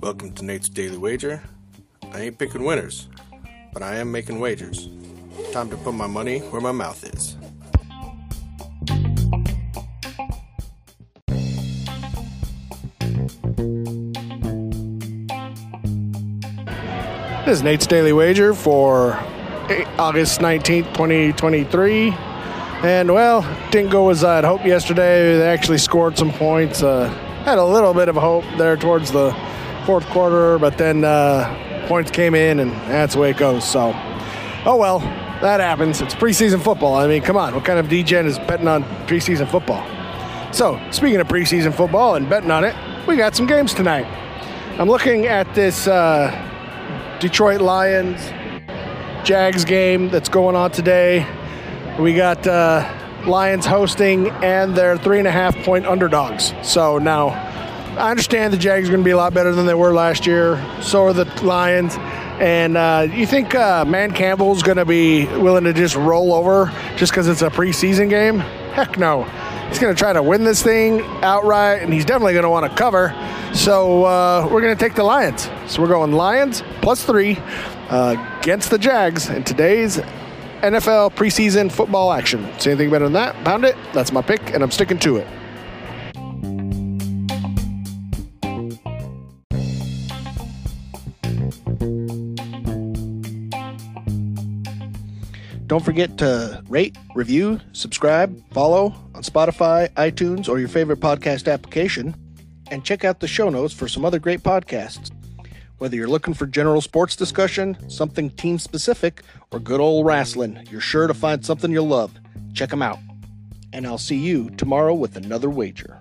Welcome to Nate's Daily Wager. I ain't picking winners, but I am making wagers. Time to put my money where my mouth is. This is Nate's Daily Wager for August 19th, 2023. And, well, didn't go as I'd hoped yesterday. They actually scored some points. Uh, had a little bit of hope there towards the fourth quarter, but then uh, points came in, and that's the way it goes. So, oh well, that happens. It's preseason football. I mean, come on. What kind of DGen is betting on preseason football? So, speaking of preseason football and betting on it, we got some games tonight. I'm looking at this. Uh, Detroit Lions Jags game that's going on today. We got uh, Lions hosting, and they're three and a half point underdogs. So now I understand the Jags are going to be a lot better than they were last year. So are the Lions. And uh, you think uh, Dan Campbell's going to be willing to just roll over just because it's a preseason game? Heck no. He's going to try to win this thing outright, and he's definitely going to want to cover. So uh, we're going to take the Lions. So we're going Lions plus three uh, against the Jags in today's NFL preseason football action. See anything better than that? Pound it. That's my pick, and I'm sticking to it. Don't forget to rate, review, subscribe, follow on Spotify, iTunes, or your favorite podcast application. And check out the show notes for some other great podcasts. Whether you're looking for general sports discussion, something team specific, or good old wrestling, you're sure to find something you'll love. Check them out. And I'll see you tomorrow with another wager.